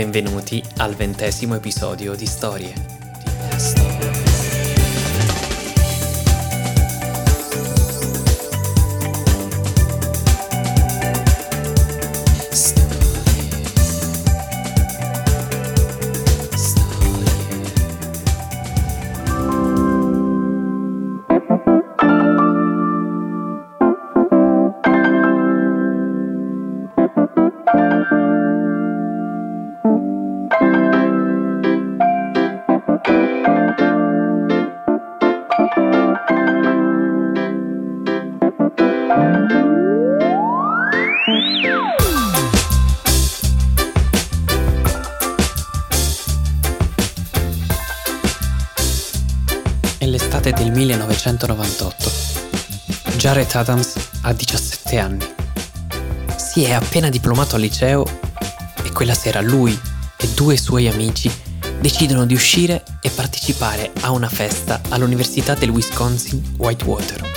Benvenuti al ventesimo episodio di Storie. Jared Adams ha 17 anni. Si è appena diplomato al liceo e quella sera lui e due suoi amici decidono di uscire e partecipare a una festa all'Università del Wisconsin Whitewater.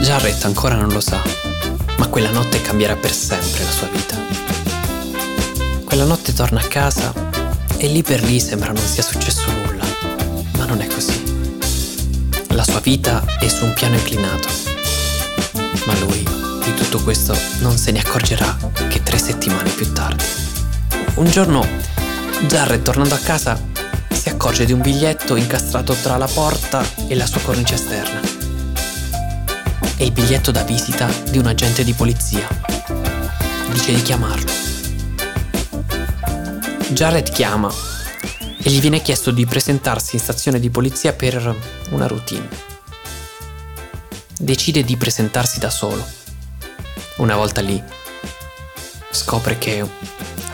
Jarrett ancora non lo sa, ma quella notte cambierà per sempre la sua vita. Quella notte torna a casa e lì per lì sembra non sia successo nulla, ma non è così. La sua vita è su un piano inclinato, ma lui di tutto questo non se ne accorgerà che tre settimane più tardi. Un giorno, Jarrett tornando a casa si accorge di un biglietto incastrato tra la porta e la sua cornice esterna. È il biglietto da visita di un agente di polizia. Dice di chiamarlo. Jared chiama e gli viene chiesto di presentarsi in stazione di polizia per una routine. Decide di presentarsi da solo. Una volta lì, scopre che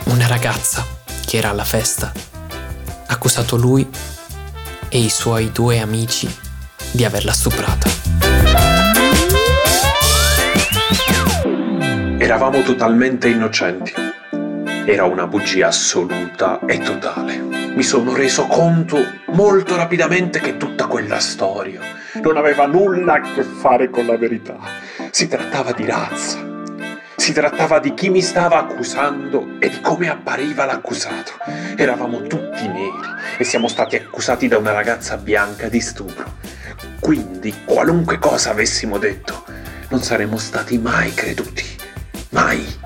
una ragazza che era alla festa ha accusato lui e i suoi due amici di averla stuprata. Eravamo totalmente innocenti. Era una bugia assoluta e totale. Mi sono reso conto molto rapidamente che tutta quella storia non aveva nulla a che fare con la verità. Si trattava di razza. Si trattava di chi mi stava accusando e di come appariva l'accusato. Eravamo tutti neri e siamo stati accusati da una ragazza bianca di stupro. Quindi, qualunque cosa avessimo detto, non saremmo stati mai creduti. Mai.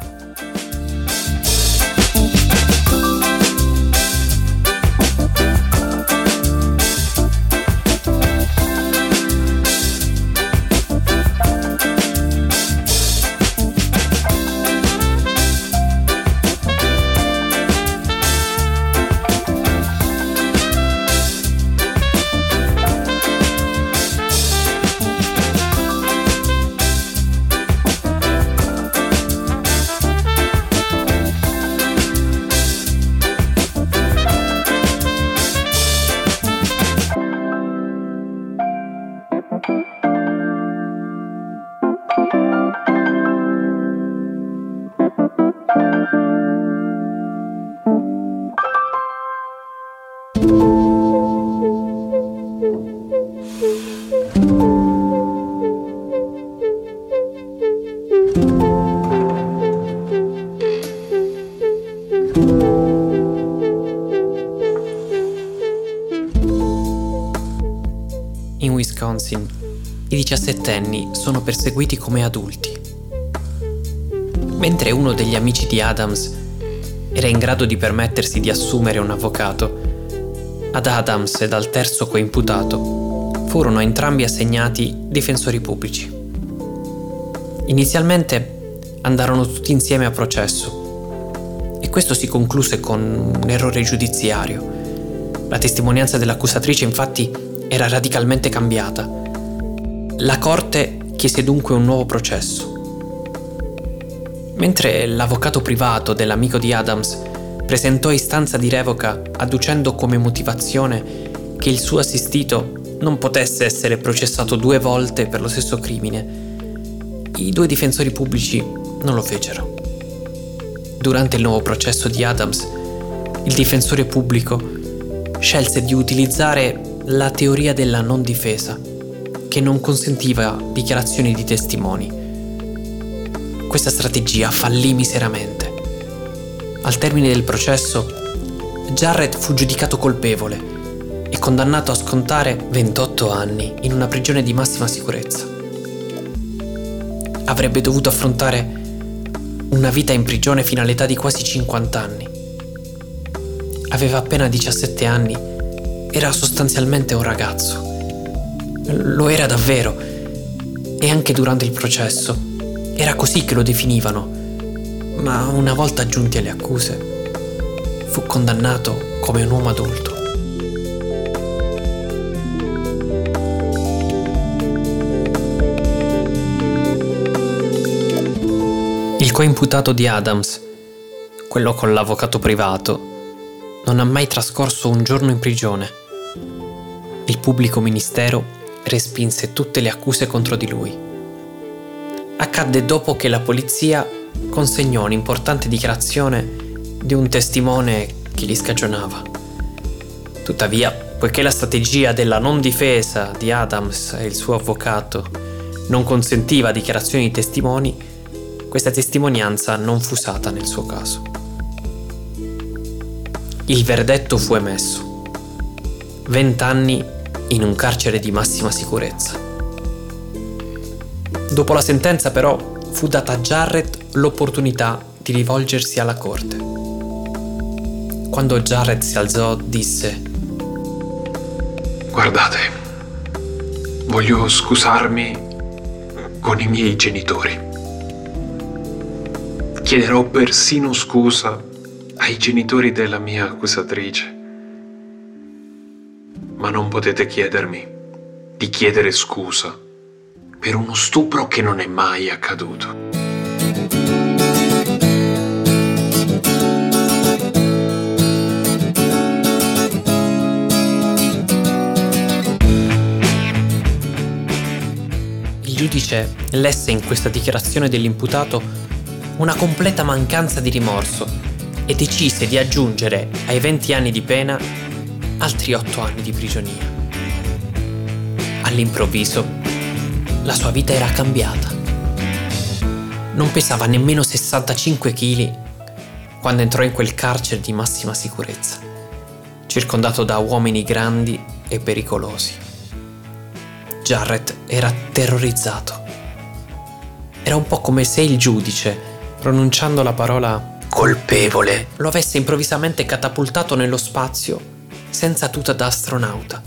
In Wisconsin, i diciassettenni sono perseguiti come adulti. Mentre uno degli amici di Adams era in grado di permettersi di assumere un avvocato, ad Adams ed al terzo coimputato furono entrambi assegnati difensori pubblici. Inizialmente andarono tutti insieme a processo e questo si concluse con un errore giudiziario. La testimonianza dell'accusatrice infatti era radicalmente cambiata. La corte chiese dunque un nuovo processo. Mentre l'avvocato privato dell'amico di Adams presentò istanza di revoca adducendo come motivazione che il suo assistito non potesse essere processato due volte per lo stesso crimine, i due difensori pubblici non lo fecero. Durante il nuovo processo di Adams, il difensore pubblico scelse di utilizzare la teoria della non difesa, che non consentiva dichiarazioni di testimoni. Questa strategia fallì miseramente. Al termine del processo, Jarrett fu giudicato colpevole e condannato a scontare 28 anni in una prigione di massima sicurezza. Avrebbe dovuto affrontare una vita in prigione fino all'età di quasi 50 anni. Aveva appena 17 anni, era sostanzialmente un ragazzo. Lo era davvero e anche durante il processo era così che lo definivano, ma una volta giunti alle accuse fu condannato come un uomo adulto. Il coimputato di Adams, quello con l'avvocato privato, non ha mai trascorso un giorno in prigione. Il pubblico ministero respinse tutte le accuse contro di lui. Accadde dopo che la polizia consegnò un'importante dichiarazione di un testimone che gli scagionava. Tuttavia, poiché la strategia della non difesa di Adams e il suo avvocato non consentiva dichiarazioni di testimoni, questa testimonianza non fu usata nel suo caso. Il verdetto fu emesso. Vent'anni in un carcere di massima sicurezza. Dopo la sentenza però fu data a Jarrett l'opportunità di rivolgersi alla corte. Quando Jarrett si alzò disse Guardate, voglio scusarmi con i miei genitori. Chiederò persino scusa ai genitori della mia accusatrice. Ma non potete chiedermi di chiedere scusa per uno stupro che non è mai accaduto. Giudice lesse in questa dichiarazione dell'imputato una completa mancanza di rimorso e decise di aggiungere ai 20 anni di pena altri 8 anni di prigionia. All'improvviso, la sua vita era cambiata. Non pesava nemmeno 65 kg quando entrò in quel carcere di massima sicurezza, circondato da uomini grandi e pericolosi. Jarrett era terrorizzato. Era un po' come se il giudice pronunciando la parola colpevole, lo avesse improvvisamente catapultato nello spazio senza tuta da astronauta,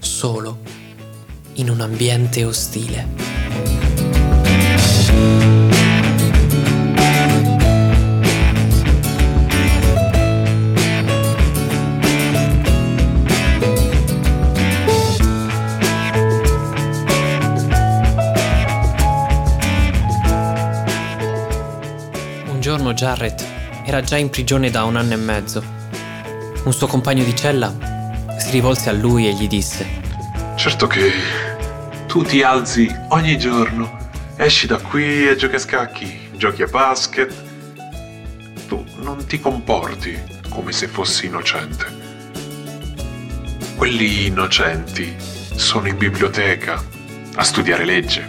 solo in un ambiente ostile. Giorno Jarrett era già in prigione da un anno e mezzo. Un suo compagno di cella si rivolse a lui e gli disse: Certo che tu ti alzi ogni giorno, esci da qui e giochi a scacchi, giochi a basket. Tu non ti comporti come se fossi innocente. Quelli innocenti sono in biblioteca a studiare legge,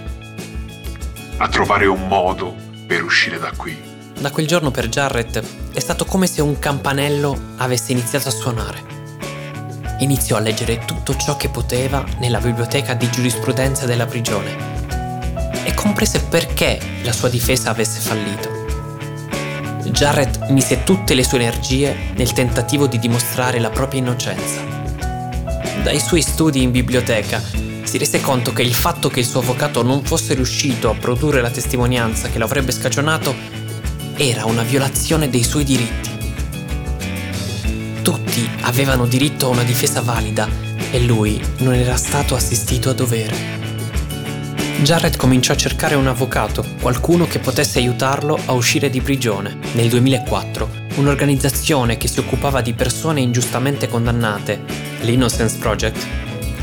a trovare un modo per uscire da qui. Da quel giorno per Jarrett è stato come se un campanello avesse iniziato a suonare. Iniziò a leggere tutto ciò che poteva nella biblioteca di giurisprudenza della prigione e comprese perché la sua difesa avesse fallito. Jarrett mise tutte le sue energie nel tentativo di dimostrare la propria innocenza. Dai suoi studi in biblioteca si rese conto che il fatto che il suo avvocato non fosse riuscito a produrre la testimonianza che lo avrebbe scagionato era una violazione dei suoi diritti. Tutti avevano diritto a una difesa valida e lui non era stato assistito a dovere. Jarrett cominciò a cercare un avvocato, qualcuno che potesse aiutarlo a uscire di prigione. Nel 2004, un'organizzazione che si occupava di persone ingiustamente condannate, l'Innocence Project,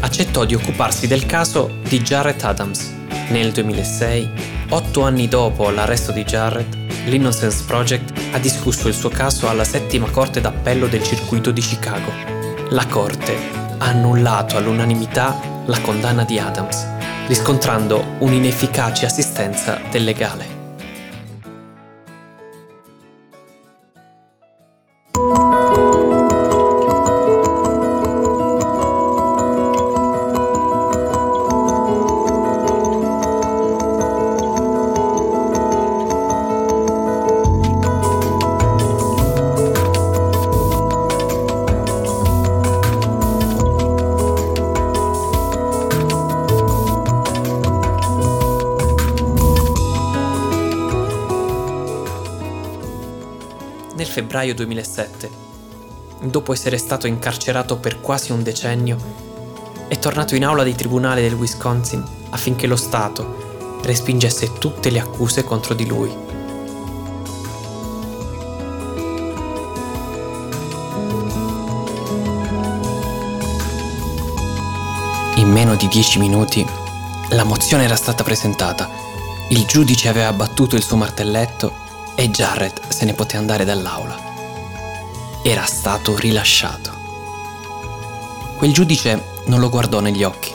accettò di occuparsi del caso di Jarrett Adams. Nel 2006, otto anni dopo l'arresto di Jarrett, l'Innocence Project ha discusso il suo caso alla settima corte d'appello del circuito di Chicago. La corte ha annullato all'unanimità la condanna di Adams riscontrando un'inefficace assistenza del legale. Febbraio 2007, dopo essere stato incarcerato per quasi un decennio, è tornato in aula di tribunale del Wisconsin affinché lo Stato respingesse tutte le accuse contro di lui. In meno di dieci minuti la mozione era stata presentata, il giudice aveva battuto il suo martelletto e Jarrett se ne poté andare dall'aula. Era stato rilasciato. Quel giudice non lo guardò negli occhi.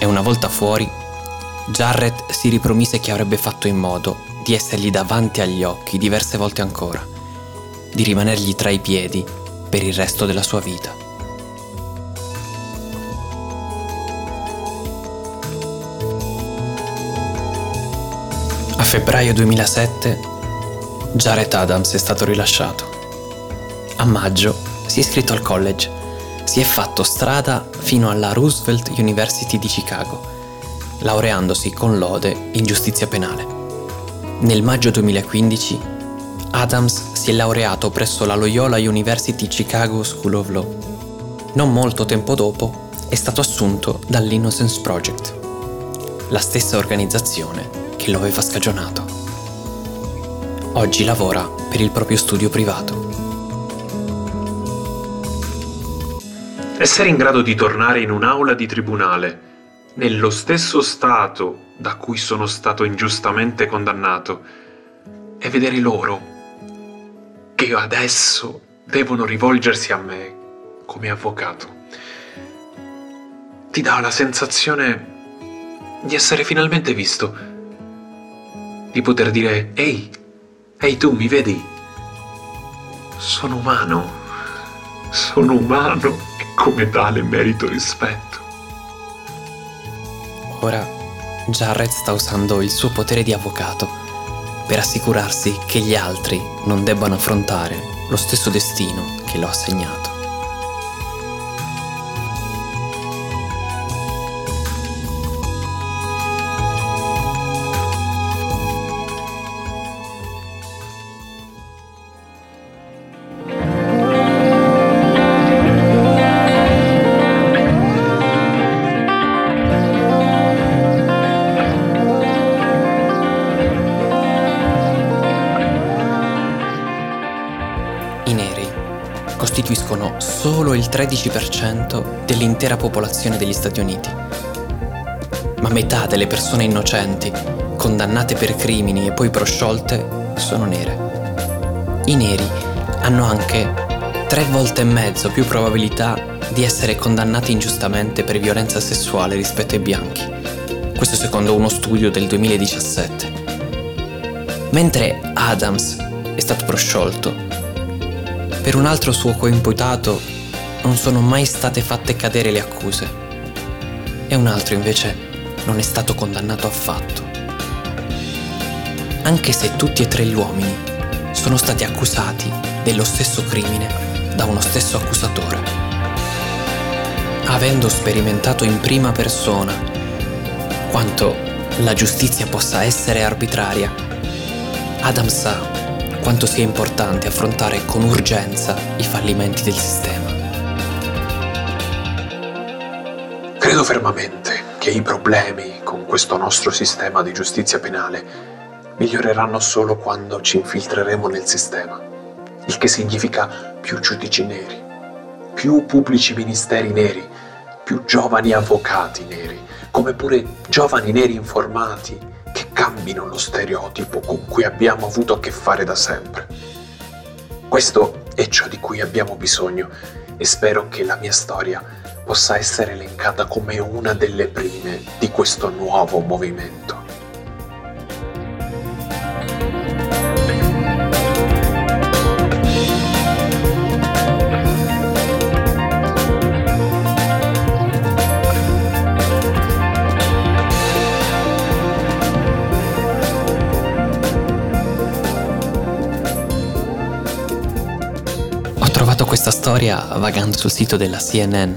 E una volta fuori, Jarrett si ripromise che avrebbe fatto in modo di essergli davanti agli occhi diverse volte ancora, di rimanergli tra i piedi per il resto della sua vita. Febbraio 2007 Jared Adams è stato rilasciato. A maggio si è iscritto al college. Si è fatto strada fino alla Roosevelt University di Chicago, laureandosi con lode in giustizia penale. Nel maggio 2015 Adams si è laureato presso la Loyola University Chicago School of Law. Non molto tempo dopo è stato assunto dall'Innocence Project, la stessa organizzazione che lo aveva scagionato. Oggi lavora per il proprio studio privato. Essere in grado di tornare in un'aula di tribunale, nello stesso stato da cui sono stato ingiustamente condannato, e vedere loro che adesso devono rivolgersi a me come avvocato, ti dà la sensazione di essere finalmente visto di poter dire ehi, ehi tu mi vedi? Sono umano, sono umano e come tale merito rispetto. Ora Jarrett sta usando il suo potere di avvocato per assicurarsi che gli altri non debbano affrontare lo stesso destino che l'ho assegnato. Costituiscono solo il 13% dell'intera popolazione degli Stati Uniti. Ma metà delle persone innocenti, condannate per crimini e poi prosciolte, sono nere. I neri hanno anche tre volte e mezzo più probabilità di essere condannati ingiustamente per violenza sessuale rispetto ai bianchi. Questo secondo uno studio del 2017. Mentre Adams è stato prosciolto, per un altro suo coimputato non sono mai state fatte cadere le accuse e un altro invece non è stato condannato affatto. Anche se tutti e tre gli uomini sono stati accusati dello stesso crimine da uno stesso accusatore. Avendo sperimentato in prima persona quanto la giustizia possa essere arbitraria, Adam sa quanto sia importante affrontare con urgenza i fallimenti del sistema. Credo fermamente che i problemi con questo nostro sistema di giustizia penale miglioreranno solo quando ci infiltreremo nel sistema, il che significa più giudici neri, più pubblici ministeri neri, più giovani avvocati neri, come pure giovani neri informati cambino lo stereotipo con cui abbiamo avuto a che fare da sempre. Questo è ciò di cui abbiamo bisogno e spero che la mia storia possa essere elencata come una delle prime di questo nuovo movimento. Questa storia vagando sul sito della CNN.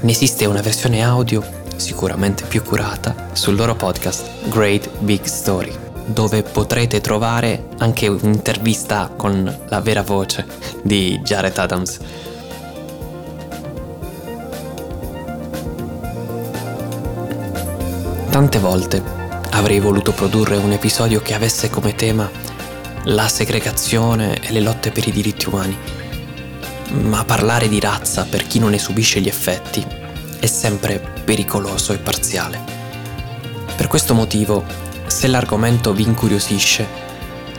Ne esiste una versione audio, sicuramente più curata, sul loro podcast Great Big Story, dove potrete trovare anche un'intervista con la vera voce di Jared Adams. Tante volte avrei voluto produrre un episodio che avesse come tema la segregazione e le lotte per i diritti umani ma parlare di razza per chi non ne subisce gli effetti è sempre pericoloso e parziale. Per questo motivo, se l'argomento vi incuriosisce,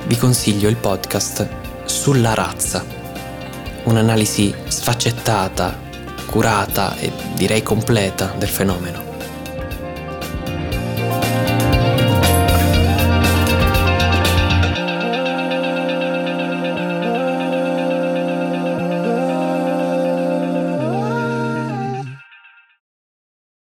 vi consiglio il podcast Sulla razza, un'analisi sfaccettata, curata e direi completa del fenomeno.